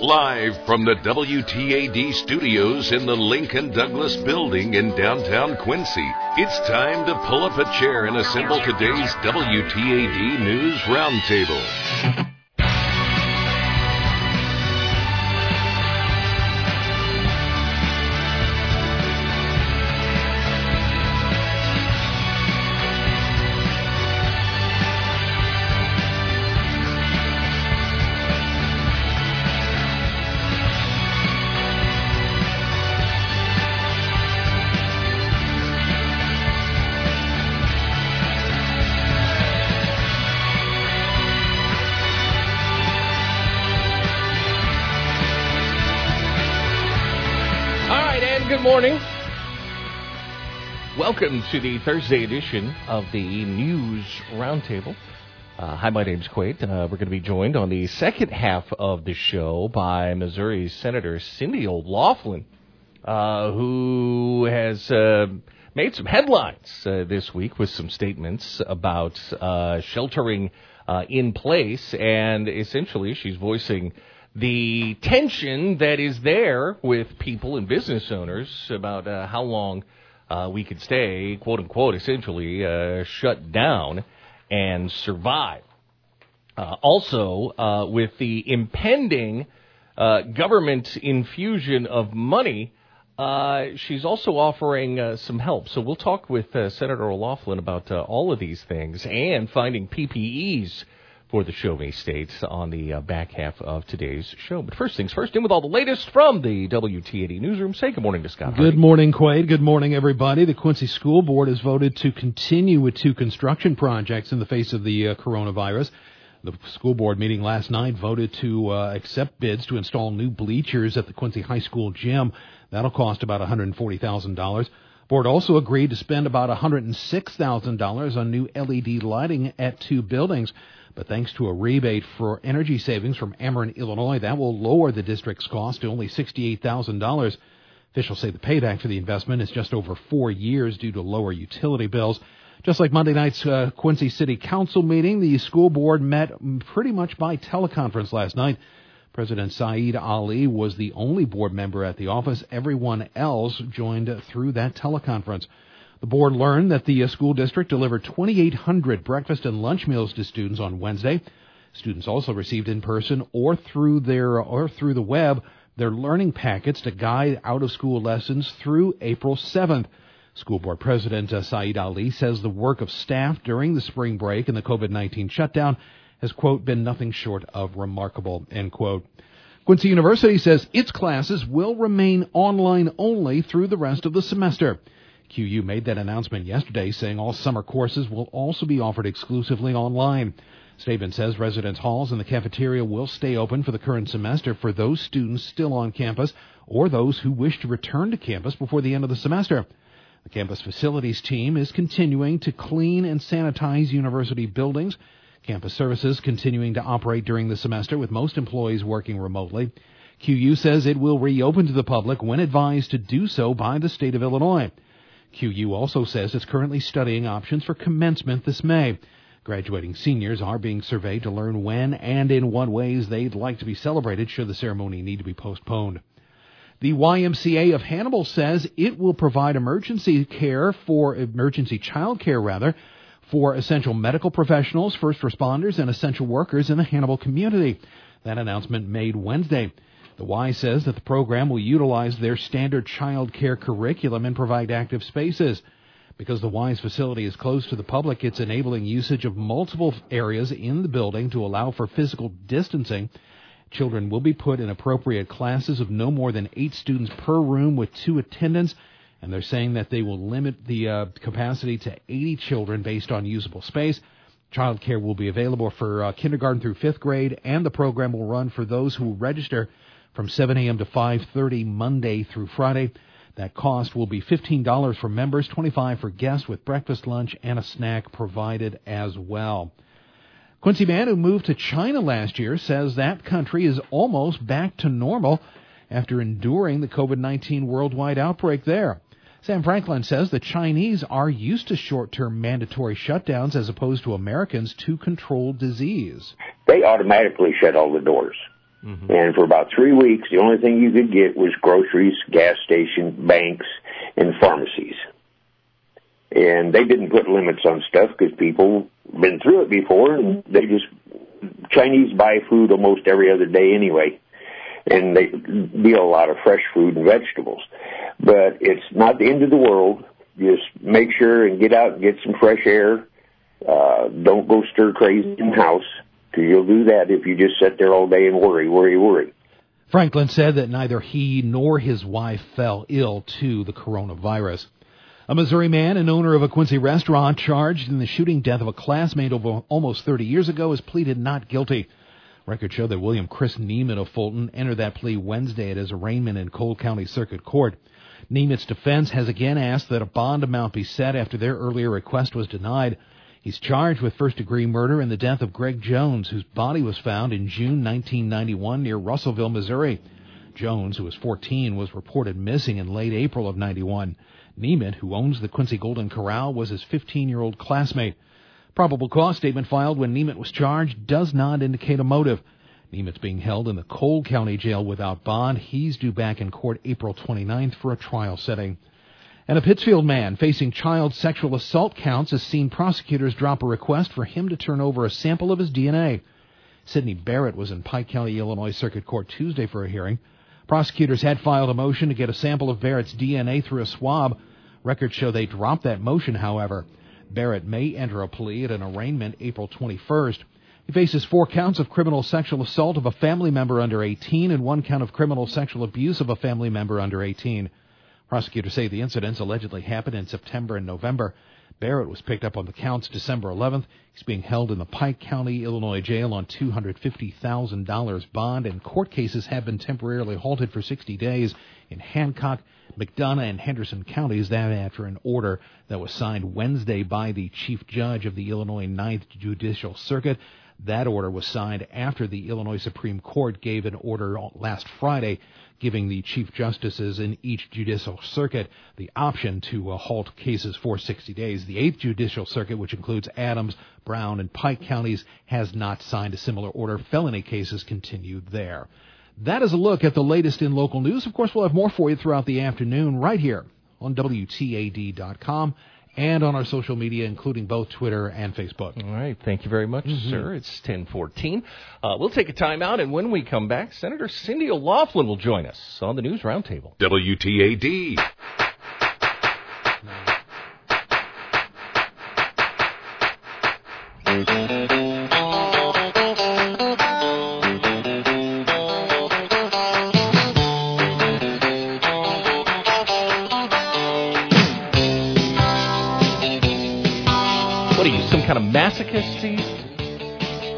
Live from the WTAD studios in the Lincoln Douglas building in downtown Quincy, it's time to pull up a chair and assemble today's WTAD News Roundtable. Welcome to the Thursday edition of the News Roundtable. Uh, hi, my name's Quade. Uh, we're going to be joined on the second half of the show by Missouri Senator Cindy O'Laughlin, uh, who has uh, made some headlines uh, this week with some statements about uh, sheltering in place, and essentially she's voicing the tension that is there with people and business owners about how long uh, we could stay, quote unquote, essentially uh, shut down and survive. Uh, also, uh, with the impending uh, government infusion of money, uh, she's also offering some help. So we'll talk with Senator O'Laughlin about all of these things and finding PPEs for the Show Me States on the uh, back half of today's show. But first things first, in with all the latest from the WTAD newsroom. Say good morning to Scott. Good morning, Quade. Good morning, everybody. The Quincy School Board has voted to continue with two construction projects in the face of the uh, coronavirus. The school board meeting last night voted to uh, accept bids to install new bleachers at the Quincy High School gym. That'll cost about $140,000. Board also agreed to spend about $106,000 on new LED lighting at two buildings. But thanks to a rebate for energy savings from Ameren, Illinois, that will lower the district's cost to only $68,000. Officials say the payback for the investment is just over four years due to lower utility bills. Just like Monday night's uh, Quincy City Council meeting, the school board met pretty much by teleconference last night. President Saeed Ali was the only board member at the office. Everyone else joined through that teleconference. The board learned that the uh, school district delivered 2,800 breakfast and lunch meals to students on Wednesday. Students also received in person or through their or through the web their learning packets to guide out of school lessons through April 7th. School board president uh, Saeed Ali says the work of staff during the spring break and the COVID-19 shutdown has quote been nothing short of remarkable end quote. Quincy University says its classes will remain online only through the rest of the semester. QU made that announcement yesterday, saying all summer courses will also be offered exclusively online. Statement says residence halls and the cafeteria will stay open for the current semester for those students still on campus or those who wish to return to campus before the end of the semester. The campus facilities team is continuing to clean and sanitize university buildings. Campus services continuing to operate during the semester with most employees working remotely. QU says it will reopen to the public when advised to do so by the state of Illinois. QU also says it's currently studying options for commencement this May. Graduating seniors are being surveyed to learn when and in what ways they'd like to be celebrated should the ceremony need to be postponed. The YMCA of Hannibal says it will provide emergency care for emergency child care rather for essential medical professionals, first responders, and essential workers in the Hannibal community. That announcement made Wednesday. The Y says that the program will utilize their standard child care curriculum and provide active spaces. Because the Y's facility is closed to the public, it's enabling usage of multiple areas in the building to allow for physical distancing. Children will be put in appropriate classes of no more than eight students per room with two attendants, and they're saying that they will limit the uh, capacity to 80 children based on usable space. Child care will be available for uh, kindergarten through fifth grade, and the program will run for those who register from 7 a.m. to 5:30 Monday through Friday. That cost will be $15 for members, 25 for guests with breakfast, lunch, and a snack provided as well. Quincy man who moved to China last year says that country is almost back to normal after enduring the COVID-19 worldwide outbreak there. Sam Franklin says the Chinese are used to short term mandatory shutdowns as opposed to Americans to control disease. They automatically shut all the doors. Mm-hmm. And for about three weeks, the only thing you could get was groceries, gas stations, banks, and pharmacies. And they didn't put limits on stuff because people been through it before, and they just Chinese buy food almost every other day anyway, and they deal a lot of fresh food and vegetables. But it's not the end of the world. Just make sure and get out and get some fresh air. Uh, don't go stir crazy in the house because you'll do that if you just sit there all day and worry, worry, worry. Franklin said that neither he nor his wife fell ill to the coronavirus. A Missouri man and owner of a Quincy restaurant charged in the shooting death of a classmate over almost 30 years ago has pleaded not guilty. Records show that William Chris Neiman of Fulton entered that plea Wednesday at his arraignment in Cole County Circuit Court. Neiman's defense has again asked that a bond amount be set after their earlier request was denied. He's charged with first degree murder in the death of Greg Jones, whose body was found in June 1991 near Russellville, Missouri. Jones, who was 14, was reported missing in late April of 91. Neiman, who owns the Quincy Golden Corral, was his 15 year old classmate. Probable cause statement filed when Neiman was charged does not indicate a motive. Neiman's being held in the Cole County Jail without bond. He's due back in court April 29th for a trial setting. And a Pittsfield man facing child sexual assault counts has seen prosecutors drop a request for him to turn over a sample of his DNA. Sidney Barrett was in Pike County, Illinois Circuit Court Tuesday for a hearing. Prosecutors had filed a motion to get a sample of Barrett's DNA through a swab. Records show they dropped that motion, however. Barrett may enter a plea at an arraignment April 21st. He faces four counts of criminal sexual assault of a family member under 18 and one count of criminal sexual abuse of a family member under 18. Prosecutors say the incidents allegedly happened in September and November. Barrett was picked up on the counts December 11th. He's being held in the Pike County, Illinois jail on $250,000 bond, and court cases have been temporarily halted for 60 days in Hancock, McDonough, and Henderson counties. That after an order that was signed Wednesday by the chief judge of the Illinois Ninth Judicial Circuit. That order was signed after the Illinois Supreme Court gave an order last Friday giving the chief justices in each judicial circuit the option to uh, halt cases for 60 days. The 8th Judicial Circuit, which includes Adams, Brown, and Pike counties, has not signed a similar order. Felony cases continue there. That is a look at the latest in local news. Of course, we'll have more for you throughout the afternoon right here on WTAD.com and on our social media, including both Twitter and Facebook. All right. Thank you very much, mm-hmm. sir. It's 1014. Uh, we'll take a time out, and when we come back, Senator Cindy O'Laughlin will join us on the News Roundtable. WTAD. Masochist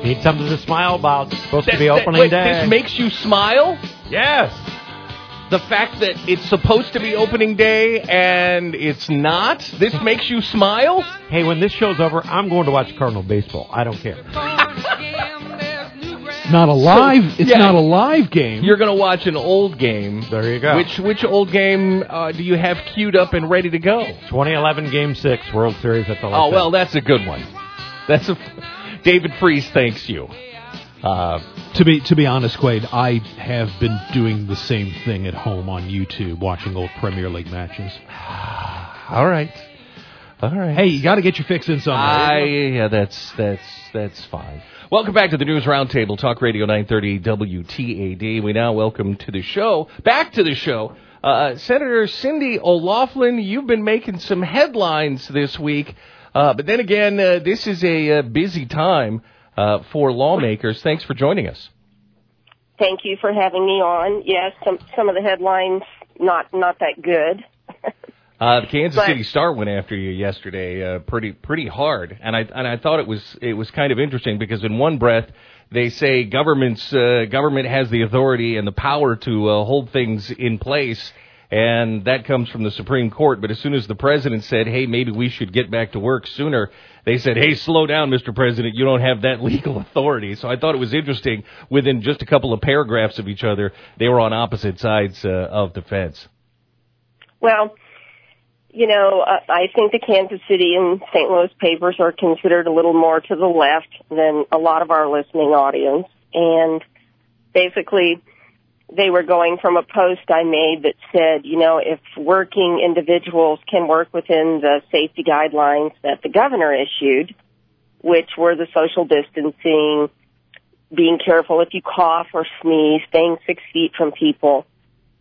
Need something to smile about. It's supposed that, to be opening that, wait, day. This makes you smile? Yes. The fact that it's supposed to be opening day and it's not, this makes you smile? Hey, when this show's over, I'm going to watch Cardinal baseball. I don't care. not a live. So, it's yeah, not a live game. You're going to watch an old game. There you go. Which which old game uh, do you have queued up and ready to go? 2011 Game Six World Series at the. Last. Oh well, that's a good one. That's a, David Freese thanks you. Uh, to be to be honest, Quade, I have been doing the same thing at home on YouTube, watching old Premier League matches. All right, all right. Hey, you got to get your fix in somewhere. I, yeah, that's that's that's fine. Welcome back to the News Roundtable, Talk Radio 930 WTAD. We now welcome to the show, back to the show, uh, Senator Cindy O'Laughlin. You've been making some headlines this week uh, but then again, uh, this is a, uh, busy time uh, for lawmakers. Thanks for joining us. Thank you for having me on. Yes, some some of the headlines not not that good. Uh, the Kansas but, City Star went after you yesterday, uh, pretty pretty hard, and I and I thought it was it was kind of interesting because in one breath they say government's uh, government has the authority and the power to uh, hold things in place, and that comes from the Supreme Court. But as soon as the president said, hey, maybe we should get back to work sooner, they said, hey, slow down, Mr. President, you don't have that legal authority. So I thought it was interesting. Within just a couple of paragraphs of each other, they were on opposite sides uh, of the fence. Well, you know, uh, I think the Kansas City and St. Louis papers are considered a little more to the left than a lot of our listening audience. And basically, they were going from a post I made that said, you know, if working individuals can work within the safety guidelines that the governor issued, which were the social distancing, being careful if you cough or sneeze, staying six feet from people,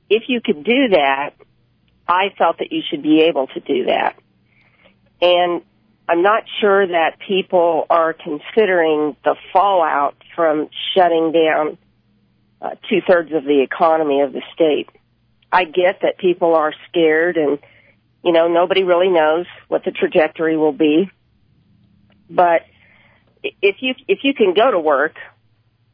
if you could do that, I felt that you should be able to do that. And I'm not sure that people are considering the fallout from shutting down uh, two thirds of the economy of the state. I get that people are scared and, you know, nobody really knows what the trajectory will be. But if you, if you can go to work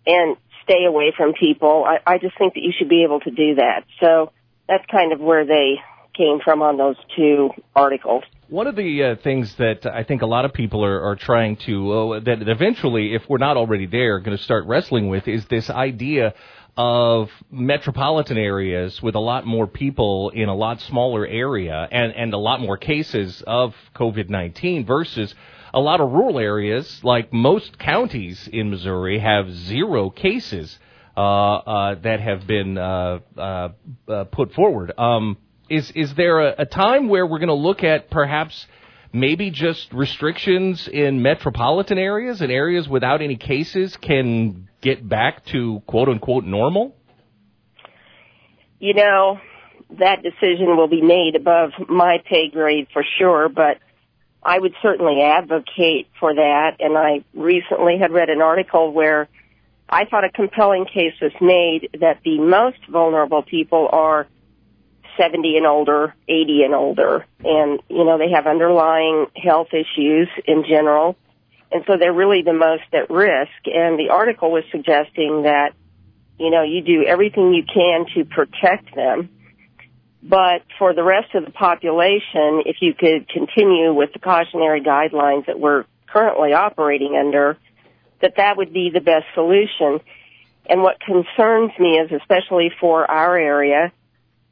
and stay away from people, I, I just think that you should be able to do that. So that's kind of where they came from on those two articles. One of the uh, things that I think a lot of people are, are trying to, uh, that eventually, if we're not already there, going to start wrestling with is this idea of metropolitan areas with a lot more people in a lot smaller area and, and a lot more cases of COVID 19 versus a lot of rural areas, like most counties in Missouri, have zero cases uh, uh, that have been uh, uh, put forward. Um, is is there a, a time where we're going to look at perhaps maybe just restrictions in metropolitan areas and areas without any cases can get back to quote unquote normal? You know, that decision will be made above my pay grade for sure, but I would certainly advocate for that. And I recently had read an article where I thought a compelling case was made that the most vulnerable people are 70 and older, 80 and older. And, you know, they have underlying health issues in general. And so they're really the most at risk. And the article was suggesting that, you know, you do everything you can to protect them. But for the rest of the population, if you could continue with the cautionary guidelines that we're currently operating under, that that would be the best solution. And what concerns me is especially for our area,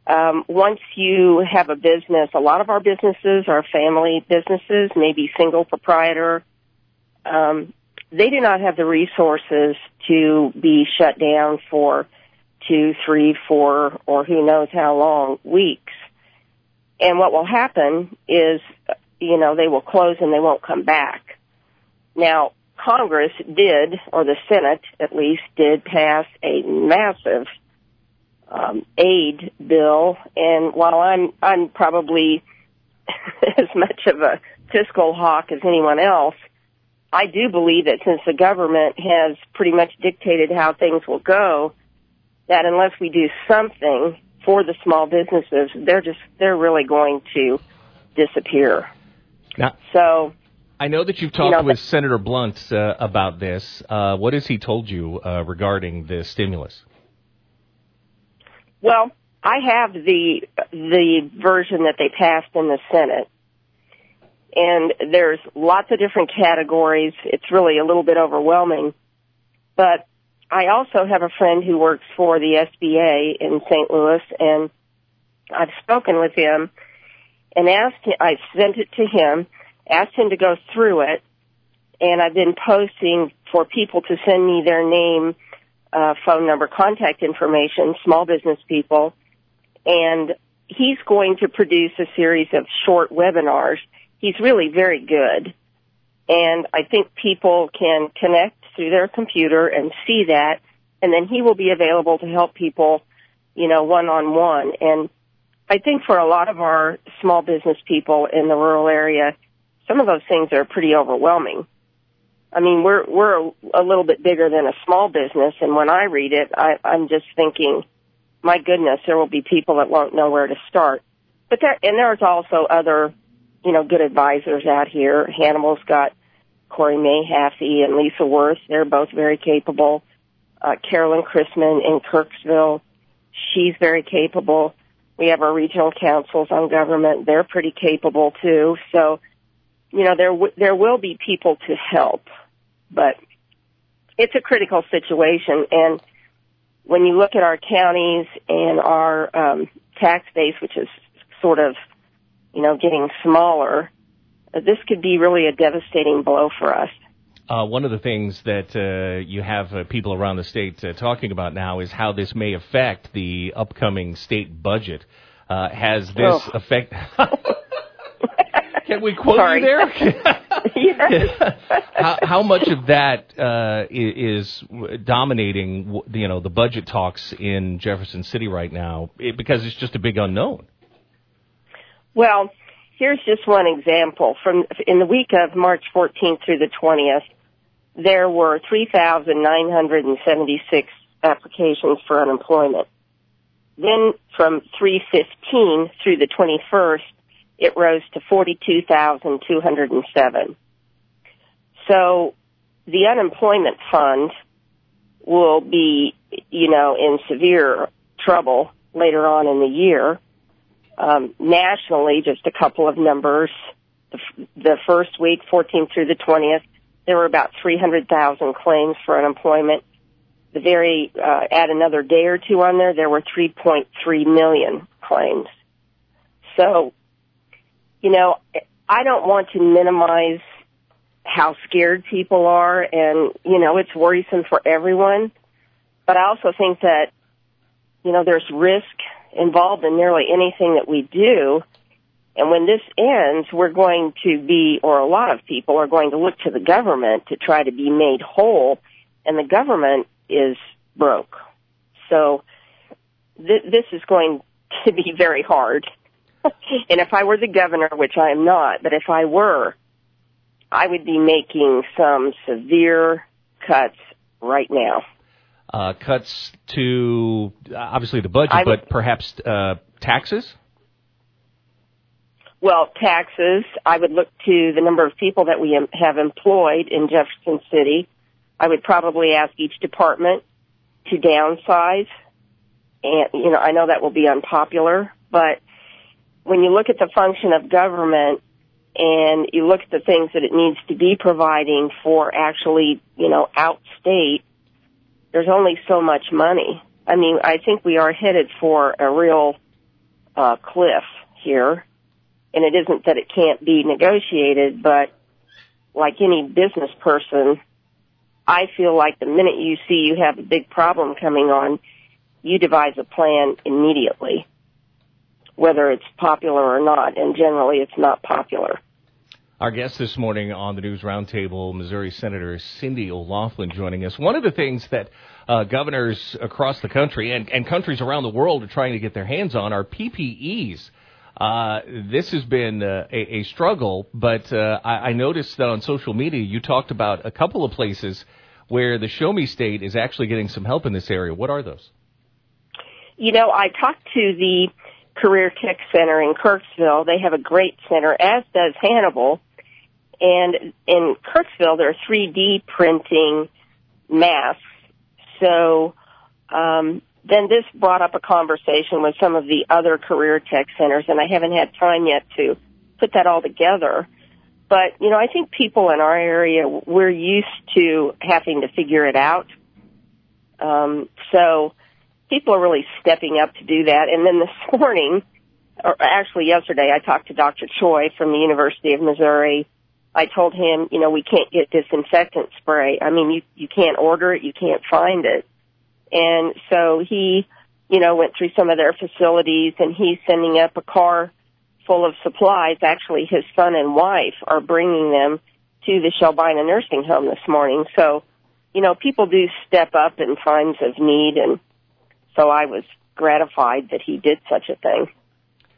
um, once you have a business, a lot of our businesses are family businesses, maybe single proprietor. Um, they do not have the resources to be shut down for two, three, four, or who knows how long weeks. And what will happen is, you know, they will close and they won't come back. Now, Congress did, or the Senate at least, did pass a massive um, aid bill, and while I'm I'm probably as much of a fiscal hawk as anyone else, I do believe that since the government has pretty much dictated how things will go, that unless we do something for the small businesses, they're just they're really going to disappear. Now, so I know that you've talked you know, with Senator Blunt uh, about this. Uh, what has he told you uh, regarding the stimulus? Well, I have the the version that they passed in the Senate. And there's lots of different categories. It's really a little bit overwhelming. But I also have a friend who works for the SBA in St. Louis and I've spoken with him and asked him, I sent it to him, asked him to go through it, and I've been posting for people to send me their name uh, phone number, contact information, small business people, and he's going to produce a series of short webinars. He's really very good. And I think people can connect through their computer and see that, and then he will be available to help people, you know, one on one. And I think for a lot of our small business people in the rural area, some of those things are pretty overwhelming. I mean, we're we're a little bit bigger than a small business, and when I read it, I, I'm just thinking, my goodness, there will be people that won't know where to start. But there, and there's also other, you know, good advisors out here. Hannibal's got Corey Mehaffy and Lisa Worth. They're both very capable. Uh, Carolyn Chrisman in Kirksville, she's very capable. We have our regional councils on government. They're pretty capable too. So, you know, there, w- there will be people to help but it's a critical situation. And when you look at our counties and our um, tax base, which is sort of, you know, getting smaller, uh, this could be really a devastating blow for us. Uh, one of the things that uh, you have uh, people around the state uh, talking about now is how this may affect the upcoming state budget. Uh, has this oh. affect? Can we quote Sorry. you there? yes. how, how, much of that uh, is dominating, you know, the budget talks in Jefferson City right now? Because it's just a big unknown. Well, here's just one example. From in the week of March 14th through the 20th, there were 3,976 applications for unemployment. Then from 315 through the 21st, it rose to 42,207. So the unemployment fund will be, you know, in severe trouble later on in the year. Um, nationally, just a couple of numbers. The, the first week, 14th through the 20th, there were about 300,000 claims for unemployment. The very, uh, add another day or two on there, there were 3.3 million claims. So, you know, I don't want to minimize how scared people are and, you know, it's worrisome for everyone. But I also think that, you know, there's risk involved in nearly anything that we do. And when this ends, we're going to be, or a lot of people are going to look to the government to try to be made whole, and the government is broke. So th- this is going to be very hard. and if I were the governor, which I am not, but if I were, I would be making some severe cuts right now. Uh, cuts to obviously the budget, would, but perhaps uh, taxes. Well, taxes. I would look to the number of people that we have employed in Jefferson City. I would probably ask each department to downsize. And, you know, I know that will be unpopular, but when you look at the function of government and you look at the things that it needs to be providing for actually, you know, outstate, there's only so much money. I mean, I think we are headed for a real uh, cliff here and it isn't that it can't be negotiated, but like any business person, I feel like the minute you see you have a big problem coming on, you devise a plan immediately, whether it's popular or not, and generally it's not popular. Our guest this morning on the News Roundtable, Missouri Senator Cindy O'Laughlin, joining us. One of the things that uh, governors across the country and, and countries around the world are trying to get their hands on are PPEs. Uh, this has been uh, a, a, struggle, but uh, I, I, noticed that on social media you talked about a couple of places where the Show Me State is actually getting some help in this area. What are those? You know, I talked to the Career Tech Center in Kirksville. They have a great center, as does Hannibal. And in Kirksville, they're 3D printing masks. So um, then this brought up a conversation with some of the other career tech centers, and I haven't had time yet to put that all together. But, you know, I think people in our area, we're used to having to figure it out. Um, so people are really stepping up to do that. And then this morning, or actually yesterday, I talked to Dr. Choi from the University of Missouri. I told him, you know, we can't get disinfectant spray. I mean, you, you can't order it, you can't find it. And so he, you know, went through some of their facilities and he's sending up a car full of supplies. Actually, his son and wife are bringing them to the Shelbina nursing home this morning. So, you know, people do step up in times of need and so I was gratified that he did such a thing.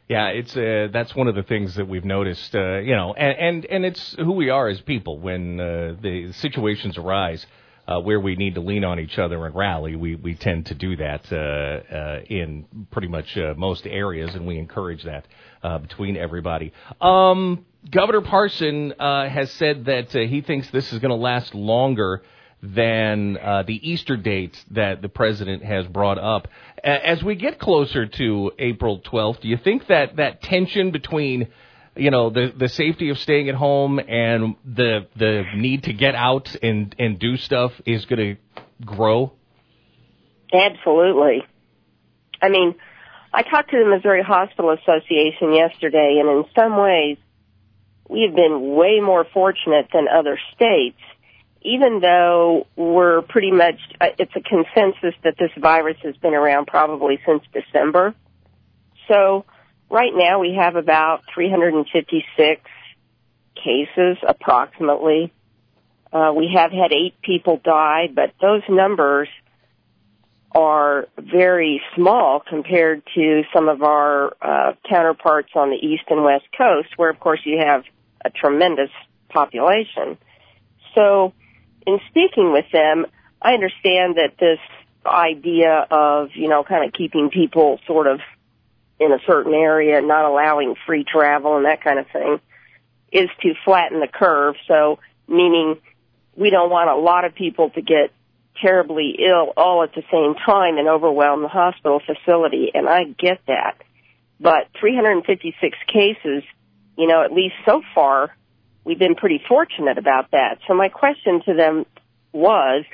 Yeah, it's uh, that's one of the things that we've noticed, uh, you know, and, and and it's who we are as people when uh, the situations arise uh, where we need to lean on each other and rally, we, we tend to do that uh, uh, in pretty much uh, most areas, and we encourage that uh, between everybody. Um, Governor Parson uh, has said that uh, he thinks this is going to last longer than uh, the Easter dates that the president has brought up. As we get closer to April 12th, do you think that that tension between you know the the safety of staying at home and the the need to get out and and do stuff is going to grow. Absolutely. I mean, I talked to the Missouri Hospital Association yesterday, and in some ways, we have been way more fortunate than other states, even though we're pretty much, uh, it's a consensus that this virus has been around probably since December. So right now we have about 356 cases approximately. Uh, we have had eight people die, but those numbers are very small compared to some of our uh, counterparts on the east and west coast, where of course you have a tremendous population. So, in speaking with them, I understand that this idea of you know kind of keeping people sort of in a certain area, not allowing free travel and that kind of thing, is to flatten the curve. So, meaning we don't want a lot of people to get terribly ill all at the same time and overwhelm the hospital facility, and I get that. But 356 cases, you know, at least so far, we've been pretty fortunate about that. So my question to them was,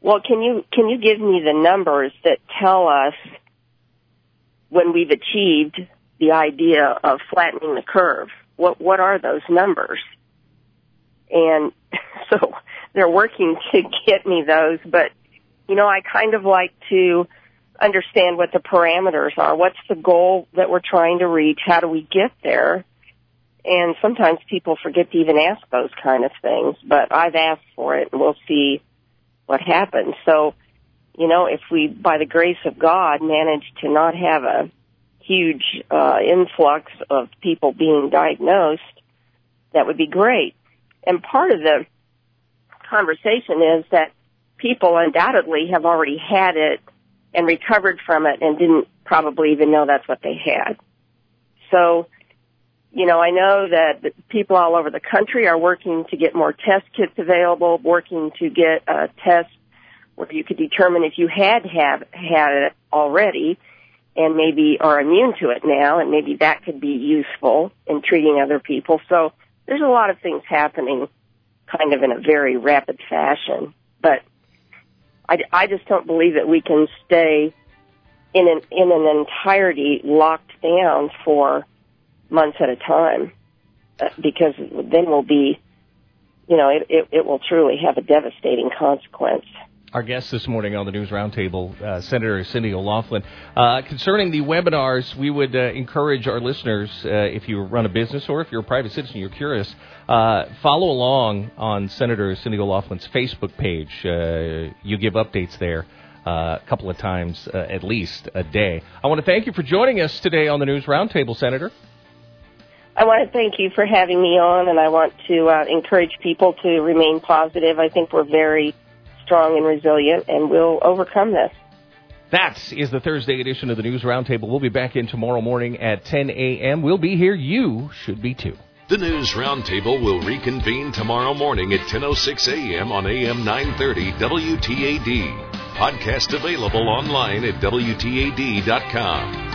well, can you, can you give me the numbers that tell us when we've achieved the idea of flattening the curve? What, what are those numbers? And so they're working to get me those, but you know, I kind of like to understand what the parameters are. What's the goal that we're trying to reach? How do we get there? And sometimes people forget to even ask those kind of things, but I've asked for it and we'll see what happens. So, you know, if we, by the grace of God, manage to not have a huge uh, influx of people being diagnosed, that would be great. And part of the conversation is that people undoubtedly have already had it and recovered from it and didn't probably even know that's what they had. So, you know, I know that people all over the country are working to get more test kits available, working to get a test where you could determine if you had have had it already and maybe are immune to it now and maybe that could be useful in treating other people. So there's a lot of things happening kind of in a very rapid fashion. But I, I just don't believe that we can stay in an, in an entirety locked down for months at a time uh, because then we'll be, you know, it, it, it will truly have a devastating consequence. Our guest this morning on the News Roundtable, uh, Senator Cindy O'Laughlin. Uh, concerning the webinars, we would uh, encourage our listeners, uh, if you run a business or if you're a private citizen, you're curious, uh, follow along on Senator Cindy O'Laughlin's Facebook page. You give updates there. a couple of times at least a day. I want to thank you for joining us today on the News Roundtable, Senator. I want to thank you for having me on, and I want to uh, encourage people to remain positive. I think we're very strong and resilient, and we'll overcome this. That is the Thursday edition of the News Roundtable. We'll be back in tomorrow morning at 10 a.m. We'll be here. You should be too. The News Roundtable will reconvene tomorrow morning at 10.06 a.m. on AM 930 WTAD. Podcast available online at WTAD.com.